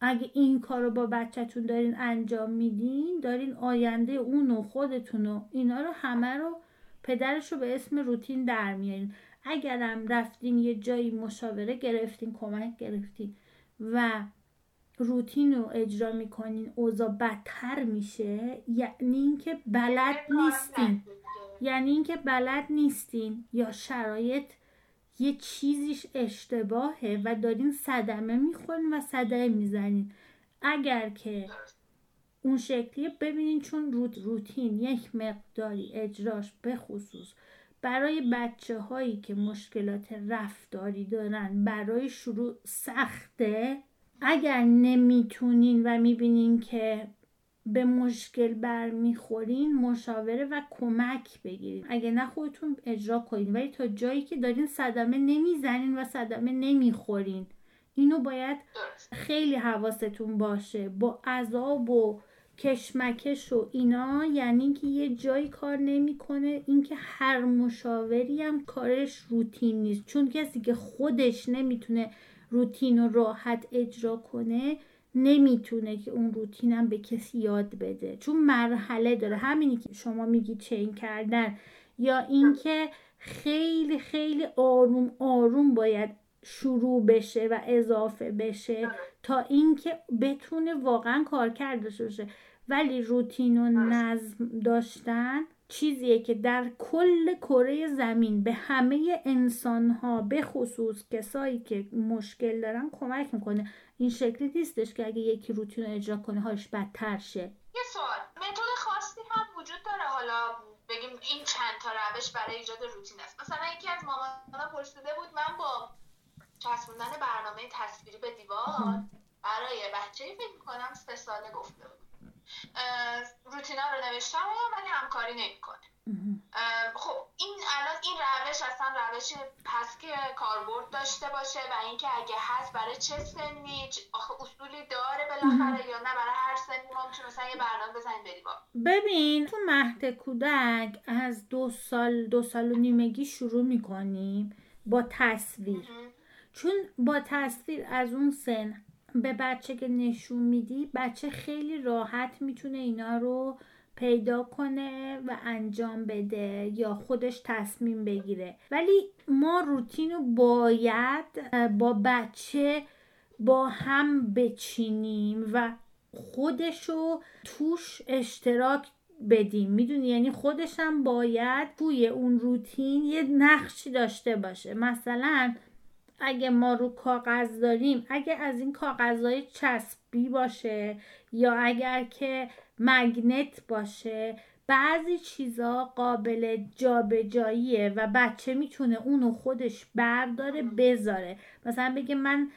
اگه این کار رو با بچهتون دارین انجام میدین دارین آینده اون و خودتون و اینا رو همه رو پدرش رو به اسم روتین در میارین. اگرم رفتین یه جایی مشاوره گرفتین کمک گرفتین و روتین رو اجرا می‌کنین اوضاع بدتر میشه یعنی اینکه بلد نیستین. یعنی اینکه بلد نیستین یا شرایط یه چیزیش اشتباهه و دارین صدمه می‌خورین و صدمه می‌زنین. اگر که اون شکلیه ببینین چون روت روتین یک مقداری اجراش به خصوص برای بچه هایی که مشکلات رفتاری دارن برای شروع سخته. اگر نمی‌تونین و می‌بینین که به مشکل برمیخورین مشاوره و کمک بگیرین. اگه نه خودتون اجرا کنین. ولی تا جایی که دارین صدمه نمی‌زنین و صدمه نمی‌خورین. اینو باید خیلی حواستون باشه. با عذاب و کشمکش و اینا یعنی که یه جایی کار نمی‌کنه. اینکه هر مشاوری هم کارش روتین نیست. چون کسی که خودش نمی‌تونه روتین و راحت اجرا کنه نمی‌تونه که اون روتینم به کسی یاد بده. چون مرحله داره. همینی که شما میگی چین کردن یا اینکه خیلی خیلی آروم آروم باید شروع بشه و اضافه بشه تا اینکه بتونه واقعا کار کرده باشه. ولی روتین و نظم داشتن چیزیه که در کل کره زمین به همه انسان ها به خصوص کسایی که مشکل دارن کمک می‌کنه. این شکلی نیستش که اگه یکی روتین رو اجرا کنه هاش بدتر شه. یه سوال. متد خاصی هم وجود داره. حالا بگیم این چند تا روش برای ایجاد روتین است. مثلا یکی از مامانا پرسیده بود من با چسبوندن برنامه تصویری به دیوار برای بچه فکر کنم سه ساله گفته بود. روتینا رو نوشتم ولی همکاری نمی‌کنه خب این الان این روش اصلا روش هست که کاربرد داشته باشه و اینکه اگه هست برای چه سنی آخه اصولی داره بالاخره یا نه برای هر سنی ما می‌تونیم مثلا یه برنامه بزنیم بریم ببین تو مهد کودک از دو سال دو سال و نیمگی شروع می‌کنیم با تصویر. چون با تصویر از اون سن به بچه که نشون میدی بچه خیلی راحت می‌تونه اینا رو پیدا کنه و انجام بده یا خودش تصمیم بگیره. ولی ما روتین رو باید با بچه با هم بچینیم و خودشو توش اشتراک بدیم. می‌دونی؟ یعنی خودش هم باید توی اون روتین یه نقشی داشته باشه. مثلا اگه ما رو کاغذ داریم اگه از این کاغذهای چسبی باشه یا اگر که مگنت باشه بعضی چیزا قابل جابجاییه و بچه می‌تونه اونو خودش برداره بذاره. مثلا بگه من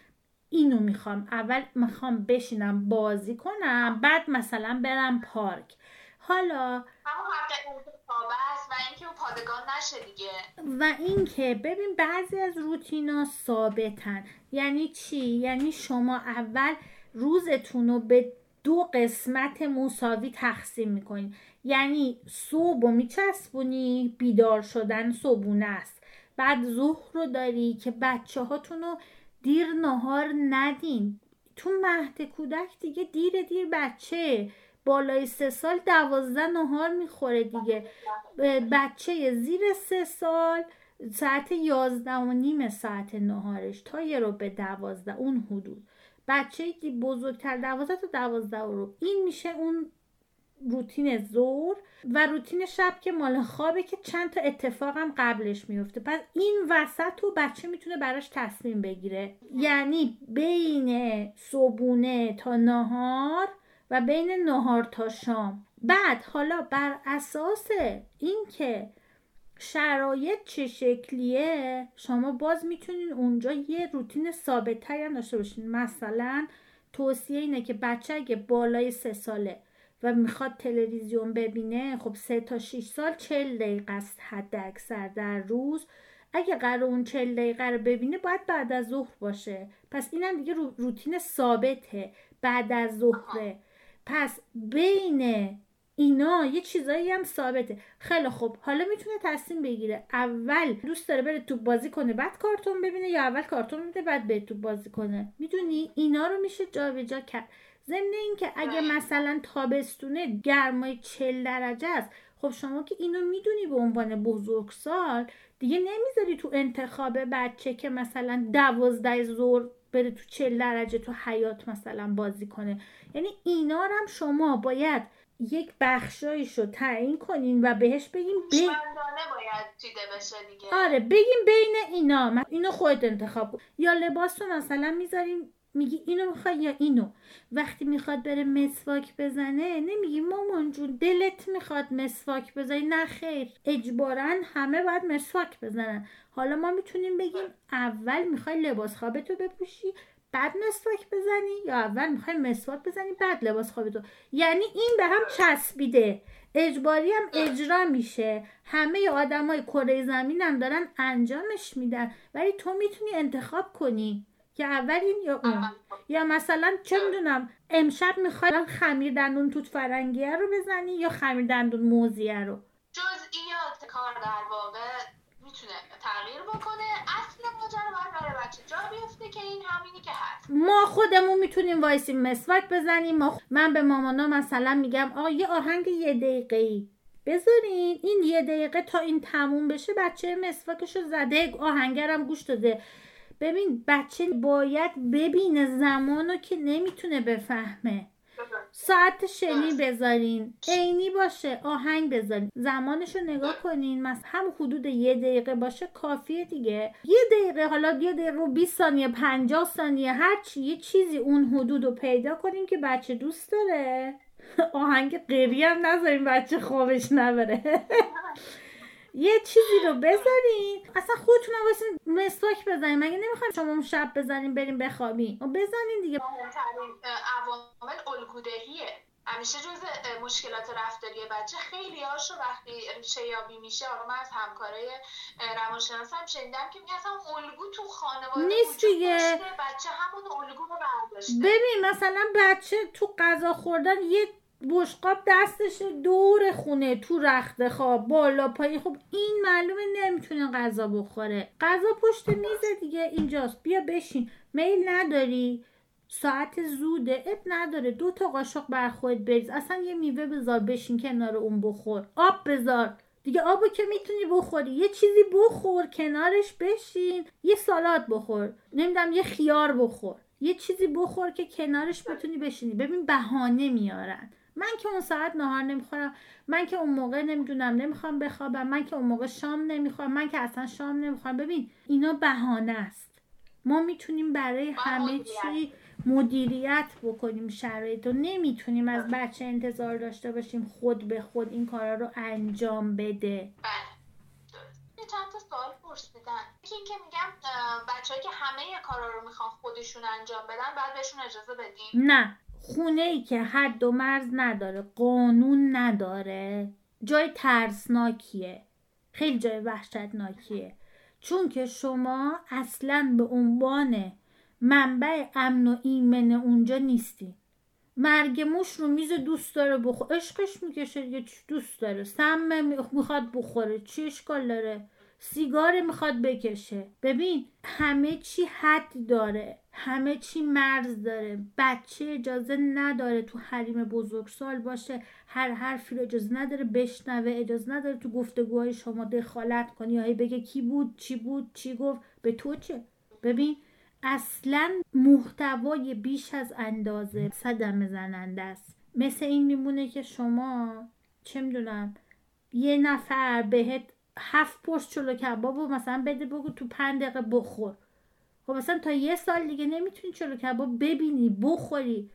اینو می‌خوام. اول می‌خوام بشینم بازی کنم بعد مثلا برم پارک. حالا و اینکه پادگان نشه دیگه. و اینکه ببین بعضی از روتینا ثابتن. یعنی چی؟ یعنی شما اول روزتون رو به دو قسمت مساوی تقسیم می‌کنین یعنی صبح و میچسبونی بیدار شدن صبحونه است. بعد ظهر رو داری که بچه هاتون رو دیر نهار ندین. تو مهد کودک دیگه دیر دیر بچه. بالای سه سال دوازده نهار می‌خوره دیگه. بچه زیر سه سال ساعت یازده و نیم ساعت نهارش تا یه رو به دوازده اون حدود. بچه بزرگتر دوازده تا دوازده رو این میشه اون روتین زور و روتین شب که مال خوابه که چند تا اتفاق هم قبلش میفته. پس این وسط رو بچه می‌تونه براش تصمیم بگیره. یعنی بین صبونه تا نهار و بین نهار تا شام. بعد حالا بر اساس اینکه شرایط چه شکلیه شما باز می‌تونین اونجا یه روتین ثابت هم داشته باشین. مثلا توصیه اینه که بچه اگه بالای سه ساله و می‌خواد تلویزیون ببینه خب سه تا 6 سال چل دقیقه است حد اکثر در روز. اگه قرار اون چل دقیقه رو ببینه باید بعد از ظهر باشه. پس اینم دیگه روتین ثابته بعد از ظهره. پس بین اینا یه چیزایی هم ثابته. خیلی خوب. حالا می‌تونه تصمیم بگیره. اول دوست داره بره تو بازی کنه بعد کارتون ببینه یا اول کارتون ببینه بعد بره تو بازی کنه. می‌دونی؟ اینا رو میشه جابجا کرد. ضمن اینکه اگه مثلا تابستونه گرمای چل درجه است خب شما که اینو می‌دونی به عنوان بزرگسال دیگه نمی‌ذاری تو انتخاب بچه که مثلا دوازده زور بره تو چل درجه تو حیات مثلا بازی کنه. یعنی اینا هم شما باید یک بخشایش رو تعیین کنین و بهش بگیم بی... باید دیده بشه دیگه. آره بگیم بین اینا. اینو خودت انتخاب کن. یا لباس رو مثلا می‌ذاریم میگی اینو می‌خوای یا اینو؟ وقتی می‌خواد بره مسواک بزنه نمیگی مامان جون دلت می‌خواد مسواک بزنی. نه خیر. اجبارا همه باید مسواک بزنن. حالا ما می‌تونیم بگیم اول می‌خوای لباس خوابتو بپوشی بعد مسواک بزنی یا اول می‌خوای مسواک بزنی بعد لباس خوابتو. یعنی این به هم چسبیده. اجباری هم اجرا میشه. همه آدمای کره زمین هم دارن انجامش میدن. ولی تو می‌تونی انتخاب کنی. که اول این یا اون یا مثلا چه می‌دونم امشب می‌خوای خمیر دندون توت فرنگیه رو بزنی یا خمیر دندون موزیه رو؟ جزئیات کار در واقع می‌تونه تغییر بکنه اصل ماجرا باید برای بچه جا بیفته که این همینی که هست. ما خودمون می‌تونیم وایسیم مسواک بزنیم. ما من به مامانا مثلا میگم آ یه آهنگ یه دقیقه ای بذارین این یه دقیقه تا این تموم بشه بچه مسواکشو زده. آهنگرم گوش داده. ببین بچه باید ببینه زمانو که نمی‌تونه بفهمه. ساعت شنی بذارین. عینی باشه آهنگ بذارین. زمانش رو نگاه کنین. مثلا هم حدود یه دقیقه باشه کافیه دیگه. یه دقیقه حالا یه دقیقه و 20 ثانیه 50 ثانیه هر چی یه چیزی اون حدود رو پیدا کنین که بچه دوست داره. آهنگ قیری هم نذارین بچه خوابش نبره. یه چیزی رو بذارین. اصلا خودتون واسه مسواک بزنین. مگه نمی‌خوایم شما شب بزنین بریم بخوابین و بزنین دیگه. مهمترین عوامل الگودهیه. همیشه جز مشکلات رفتاری بچه خیلی هاشو وقتی ریشه یابی میشه آقا من از همکارای روانشناس هم شنیدم که میگه اصلا الگو تو خانواده نیست دیگه. بچه همون الگو رو برداشته. ببین مثلا بچه تو غذا خوردن یه بشقاب دستش دور خونه تو رخت خواب بالا پایی خب این معلومه نمی‌تونه غذا بخوره. غذا پشت میز دیگه اینجاست. بیا بشین. میل نداری. ساعت زوده. اب نداره. دو تا قاشق بر خودت بریز. اصلا یه میوه بذار بشین کنار اون بخور. آب بذار. دیگه آبو که می‌تونی بخوری. یه چیزی بخور. کنارش بشین. یه سالات بخور. نمی‌دونم یه خیار بخور. یه چیزی بخور که کنارش بتونی بشینی. ببین بهانه میارن. من که اون ساعت نهار نمی‌خورم من که اون موقع نمی‌دونم نمی‌خوام بخوابم من که اون موقع شام نمی‌خورم من که اصلا شام نمی‌خورم. ببین اینا بهانه است. ما می‌تونیم برای همه چی مدیریت بکنیم شرایط و نمی‌تونیم از بچه انتظار داشته باشیم خود به خود این کارا رو انجام بده. بله. چند تا سوال پرسیدن. این که میگم بچه که همه کارا رو می‌خوان خودشون انجام بدن بعد بهشون اجازه بدیم نه. خونه ای که حد و مرز نداره قانون نداره. جای ترسناکیه. خیلی جای وحشتناکیه. چون که شما اصلا به عنوان منبع امن و ایمن اونجا نیستی. مرگ موش رو میز دوست داره بخور عشقش می‌کشه دیگه دوست داره؟ سم می‌خواد بخوره چی اشکال داره؟ سیگار می‌خواد بکشه. ببین همه چی حد داره. همه چی مرز داره. بچه اجازه نداره تو حریم بزرگسال باشه. هر حرفی رو اجازه نداره بشنوه اجازه نداره تو گفتگوهای شما دخالت کنی یا بگه کی بود چی بود چی گفت. به تو چه؟ ببین اصلا محتوای بیش از اندازه صدم زننده است. مثل این میمونه که شما چه می‌دونم یه نفر بهت هفت پشت چلو کباب و مثلا بده بگو تو پنج دقیقه بخور. خب مثلا تا یه سال دیگه نمی‌تونی چلو کباب ببینی بخوری.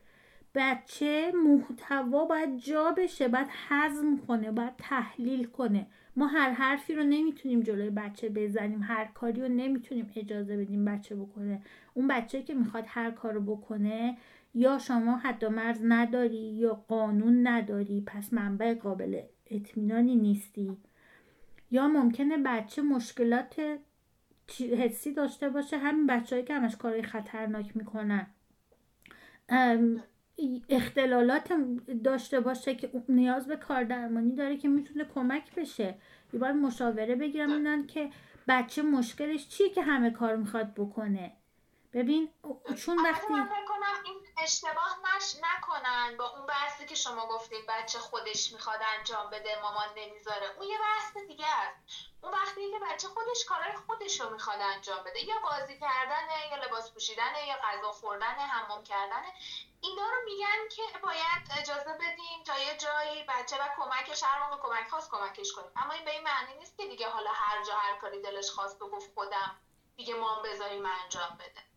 بچه محتوا باید جا بشه باید هضم کنه باید تحلیل کنه. ما هر حرفی رو نمی‌تونیم جلوی بچه بزنیم هر کاری رو نمی‌تونیم اجازه بدیم بچه بکنه. اون بچه که می‌خواد هر کار رو بکنه یا شما حد و مرز نداری یا قانون نداری پس منبع قابل اطمینانی نیستی. یا ممکنه بچه مشکلات حسی داشته باشه. همین بچههایی که همش کارهای خطرناک می‌کنن. اختلالات داشته باشه که نیاز به کاردرمانی داره که می‌تونه کمک بشه. یه باید مشاوره بگیرم که بچه مشکلش چیه که همه کار می‌خواد بکنه؟ ببین چون وقتی این اشتباه نش نکنن با اون بحثی که شما گفتید بچه خودش می‌خواد انجام بده مامان نمی‌ذاره. اون یه بحث دیگه است. اون وقتی که بچه خودش کارهای خودش رو می‌خواد انجام بده. یا بازی کردنه یا لباس پوشیدنه یا غذا خوردن حمام کردنه. اینا رو میگن که باید اجازه بدیم تا یه جایی بچه و کمکش هر موقع کمک خواست کمکش کنیم اما این به این معنی نیست که دیگه حالا هر جا هر کاری دلش خواست و گفت خودم دیگه مام بذاریم انجام بده.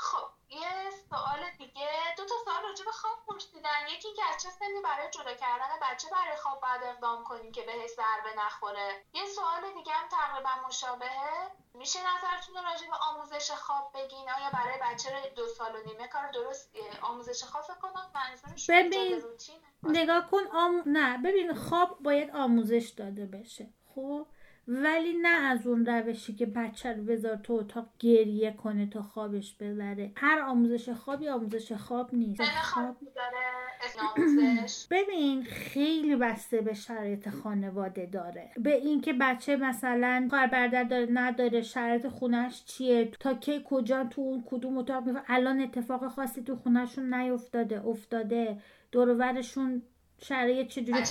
خب یه سوال دیگه. دو تا سوال راجع به خواب پرسیدن. یکی که از چه سنی برای جدا کردن بچه برای خواب باید اقدام کنیم که بهش ضربه نخوره؟ یه سوال دیگه هم تقریبا مشابهه. میشه نظرتون راجع به آموزش خواب بگین؟ آیا برای بچه دو سال و نیمه کار درست آموزش خواب کنم منظورش ببین نگاه کن آم... نه ببین خواب باید آموزش داده بشه. خب؟ ولی نه از اون روشی که بچه رو بذار تو اتاق گریه کنه تا خوابش ببره. هر آموزش خوابی آموزش خواب نیست. خواب ببین خیلی بسته به شرایط خانواده داره. به اینکه بچه مثلا کار بردر داره نداره شرایط خونش چیه؟ تا کی کجا تو اون کدوم اتاق میفه الان اتفاق خاصی تو خونهشون نیفتاده افتاده. دورورشون شرایط چجوری؟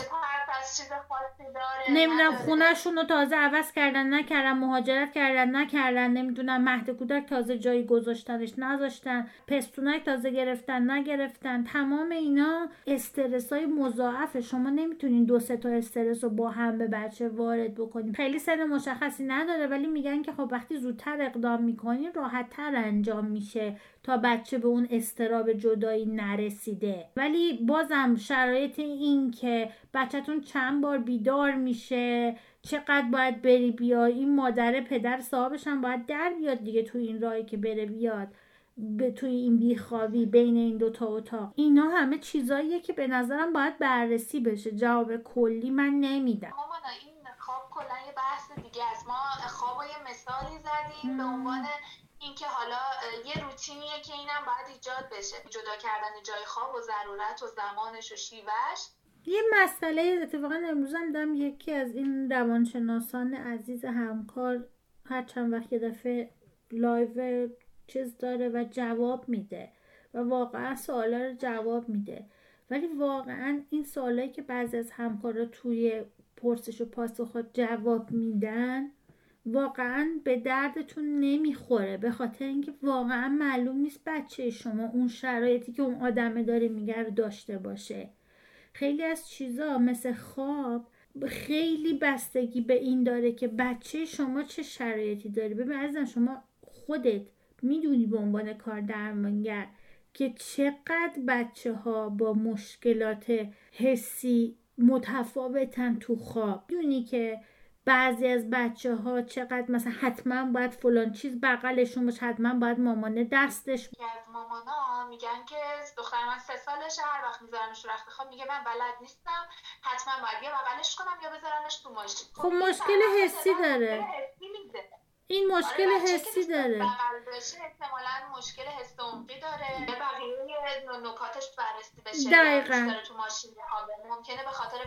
نمی‌دونم خونهشون رو تازه عوض کردن نکردن مهاجرت کردن نکردن نمی‌دونم مهد کودک تازه جایی گذاشتنش نذاشتن پستونک تازه گرفتن نگرفتن تمام اینا استرس های مضاعفه. شما نمی‌تونین دو سه تا استرس رو با هم به بچه وارد بکنیم خیلی سن مشخصی نداره ولی میگن که خب وقتی زودتر اقدام می‌کنیم راحت تر انجام میشه. تا بچه به اون استراب جدایی نرسیده. ولی بازم شرایط این که بچهتون چند بار بیدار میشه چقدر باید بری بیای این مادر پدر صاحبش هم باید در بیاد دیگه تو این راهی که بره بیاد به توی این بیخوابی بین این دوتا اتاق اینا همه چیزاییه که به نظرم باید بررسی بشه. جواب کلی من نمیدم. این خواب کلا یه بحث دیگه است. ما خواب یه مثالی زدیم به عنوان اینکه حالا یه روتینیه که اینم باید ایجاد بشه. جدا کردن جای خواب و ضرورت و زمانش و شیوهش. یه مسئله اتفاقا امروز هم دارم یکی از این روانشناسان عزیز همکار هر چند وقت یه دفعه لایو چیز داره و جواب میده و واقعا سوالا رو جواب میده. ولی واقعا این سوالایی که بعضی از همکارا توی پرسش و پاسخ جواب میدن واقعا به دردتون نمی‌خوره به خاطر اینکه واقعا معلوم نیست بچه شما اون شرایطی که اون آدمه داره میگه رو داشته باشه. خیلی از چیزا مثل خواب خیلی بستگی به این داره که بچه شما چه شرایطی داره ببین عزیزم شما خودت می‌دونی به عنوان کار درمانگر که چقدر بچه ها با مشکلات حسی متفاوتن تو خواب. می‌دونی که بعضی از بچه ها چقدر مثلا حتما باید فلان چیز بغلشون باشه حتما باید مامانه دستش از مامانا میگن که دختر من سه سالشه هر وقت میذارمش رخت خواب میگه من بلد نیستم حتما باید یا بغلش کنم یا بذارمش تو ماشین خب مشکل حسی داره. این مشکل آره حسی داره. احتمالا مشکل حس عمقی داره. بقیه نکاتش بررسی بشه دقیقا. تو ماشین ممکنه به خاطر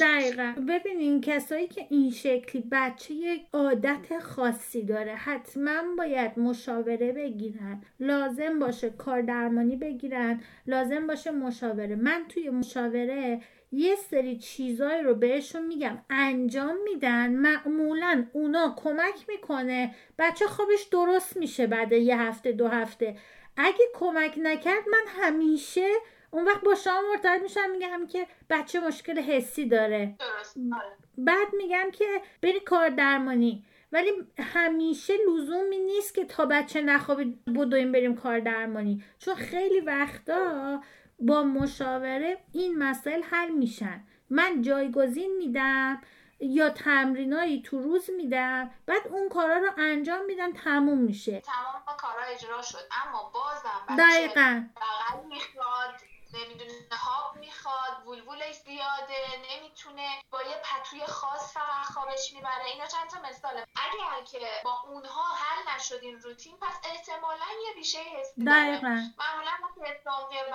دقیقا. ببینین کسایی که این شکلی بچه یک عادت خاصی داره حتما باید مشاوره بگیرن. لازم باشه کار درمانی بگیرن. لازم باشه مشاوره. من توی مشاوره یه سری چیزایی رو بهشون میگم. انجام میدن معمولا اونا کمک می‌کنه. بچه خوابش درست میشه بعد یه هفته دو هفته. اگه کمک نکرد من همیشه اون وقت با شما مرتبط میشم میگم که بچه مشکل حسی داره. بعد میگم که بری کار درمانی. ولی همیشه لزومی نیست که تا بچه نخوابه بدویم بریم کار درمانی. چون خیلی وقتا با مشاوره این مسائل حل میشن. من جایگزین میدم یا تمرینایی تو روز میدم بعد اون کارا رو انجام میدم تموم میشه. تمام کارا اجرا شد. اما بازم دقیقا. می‌خواد. نمی‌دونه خواب می‌خواد وولوولش زیاده نمی‌تونه با یه پتوی خاص فقط خوابش می‌بره. اینا چند تا مثاله. اگر که با اونها حل نشد این روتین پس احتمالا یه ریشه حسی دقیقا. معمولا وقتی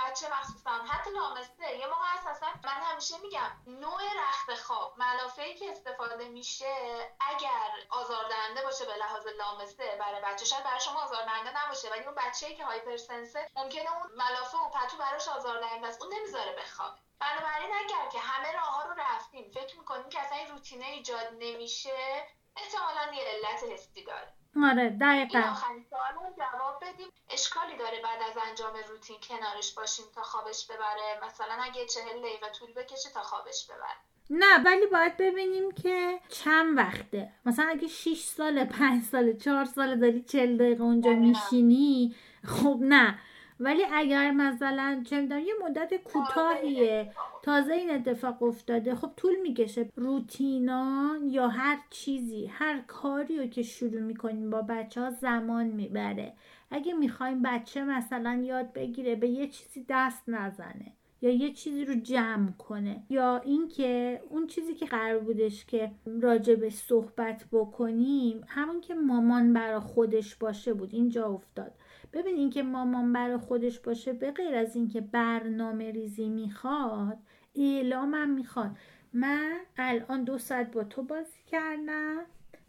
بچه مخصوصا حتی لامسته یه موقع اساسا من همیشه میگم نوع رخت خواب ملافه که استفاده میشه اگر آزاردهنده باشه به لحاظ لامسه برای بچه شاید برای شما آزاردهنده نباشه ولی اون بچه‌ای که هایپرسنسه ممکنه اون ملافه و پتو براش آزاردهنده است. اون نمی‌ذاره بخوابه. بنابراین اگر که همه راه ها رو رفتیم فکر می‌کنیم که اصلا این روتینه ایجاد نمیشه احتمالا یه علت حسی داره. آره دقیقا. آخرین سوال جواب بدیم. اشکالی داره بعد از انجام روتین کنارش باشیم تا خوابش ببره؟ مثلا اگه چهل دقیقه طول بکشه تا خوابش ببره. نه ولی باید ببینیم که چند وقته. مثلا اگه 6 سال 5 سال 4 سال داری 40 دقیقه اونجا میشینی خب نه. ولی اگر مثلا چه می‌دونم یه مدت کوتاهیه. تازه این اتفاق افتاده. خب طول می‌کشه. روتینان یا هر چیزی هر کاری رو که شروع می‌کنیم با بچه ها زمان می‌بره. اگه می‌خوایم بچه مثلا یاد بگیره به یه چیزی دست نزنه یا یه چیزی رو جمع کنه یا اینکه اون چیزی که قرار بودش که راجع به صحبت بکنیم همون که مامان برا خودش باشه بود اینجا افتاد. ببین اینکه مامان برای خودش باشه به غیر از اینکه برنامه ریزی می‌خواد اعلامم می‌خواد. من الان دو ساعت با تو بازی کردم.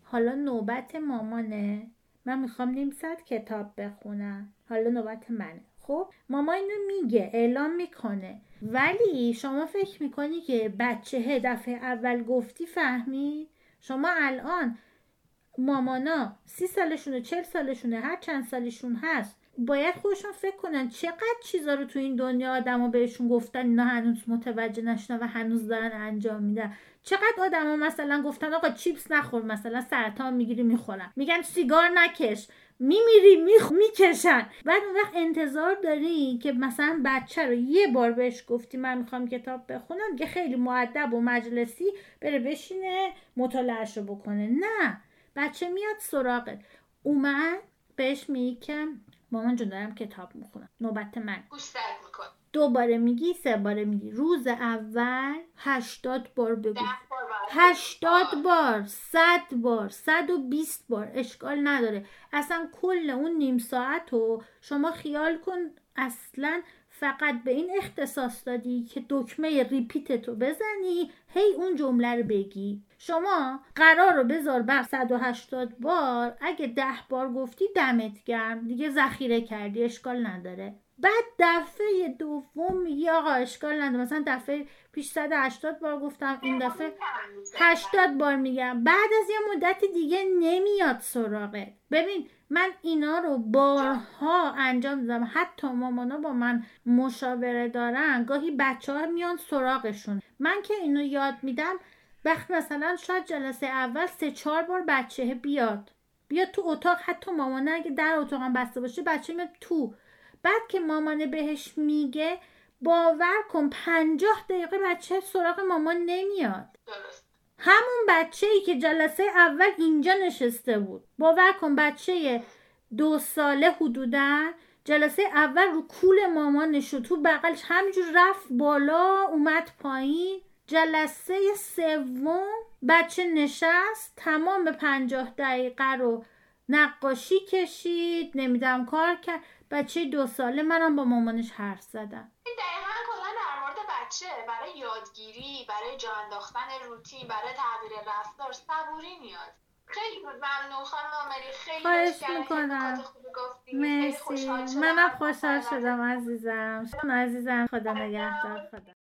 حالا نوبت مامانه. من می‌خوام نیم ساعت کتاب بخونم. حالا نوبت منه. خب؟ ماما اینو میگه اعلام می‌کنه. ولی شما فکر می‌کنی که بچه دفعه اول گفتی فهمید؟ شما الان مامانا سی سالشونه چل سالشونه هر چند سالشون هست باید خودشون فکر کنن چقدر چیزا رو تو این دنیا آدما بهشون گفتن اینا هنوز متوجه نشدن و هنوز دارن انجام میدن. چقدر آدما مثلا گفتن آقا چیپس نخور مثلا سرطان می‌گیری می‌خورن. میگن سیگار نکش. میمیری میخ... می‌کشن. بعد اون وقت انتظار داری که مثلا بچه رو یه بار بهش گفتی من می‌خوام کتاب بخونم که خیلی معدب و مجلسی بره بشینه مطالعهش رو بکنه. نه. بچه میاد سراغت. اومد بهش میگه که مامان جون دارم کتاب می‌خونم. نوبت من. گوشترک میکن دوباره میگی سه باره میگی. روز اول هشتاد بار بگو. هشتاد بار صد بار صد و بیست بار. اشکال نداره. اصلا کل اون نیم ساعت رو شما خیال کن اصلا فقط به این اختصاص دادی که دکمه ریپیت رو بزنی هی اون جمله رو بگی. شما قرار رو بذار بر 180 بار. اگه ده بار گفتی دمت گرم. دیگه ذخیره کردی. اشکال نداره. بعد دفعه دوم یا آقا اشکال نداره. مثلا دفعه پیش 180 بار گفتم این دفعه 80 بار میگم. بعد از یه مدت دیگه نمیاد سراغت ببین من اینا رو بارها انجام دادم. حتی مامانا با من مشاوره دارن. گاهی بچه ها میان سراغشون. من که اینو یاد میدم وقت مثلا شاید جلسه اول سه چهار بار بچه بیاد. بیاد تو اتاق. حتی مامانه اگه در اتاقم بسته باشه بچه میاد تو بعد که مامانه بهش میگه باور کن پنجاه دقیقه بچه سراغ مامان نمیاد. درست. همون بچه ای که جلسه اول اینجا نشسته بود. باور کن بچه دو ساله حدودا جلسه اول رو کول مامانش و تو بغلش همینجور رفت بالا اومد پایین. جلسه سوم بچه نشست تمام پنجاه دقیقه رو نقاشی کشید نمی‌دونم کار کرد. بچه دو ساله منم با مامانش حرف زدم. این دقیقا کلا در مورد بچه. برای یادگیری برای جا انداختن روتین برای تغییر رفتار صبوری نیاز خیلی ممنون خانم آمری. خیلی خواهش می‌کنم. مرسی. خوشحال شدم. منم خوشحال شدم عزیزم. عزیزم. خدا نگهدار. خدا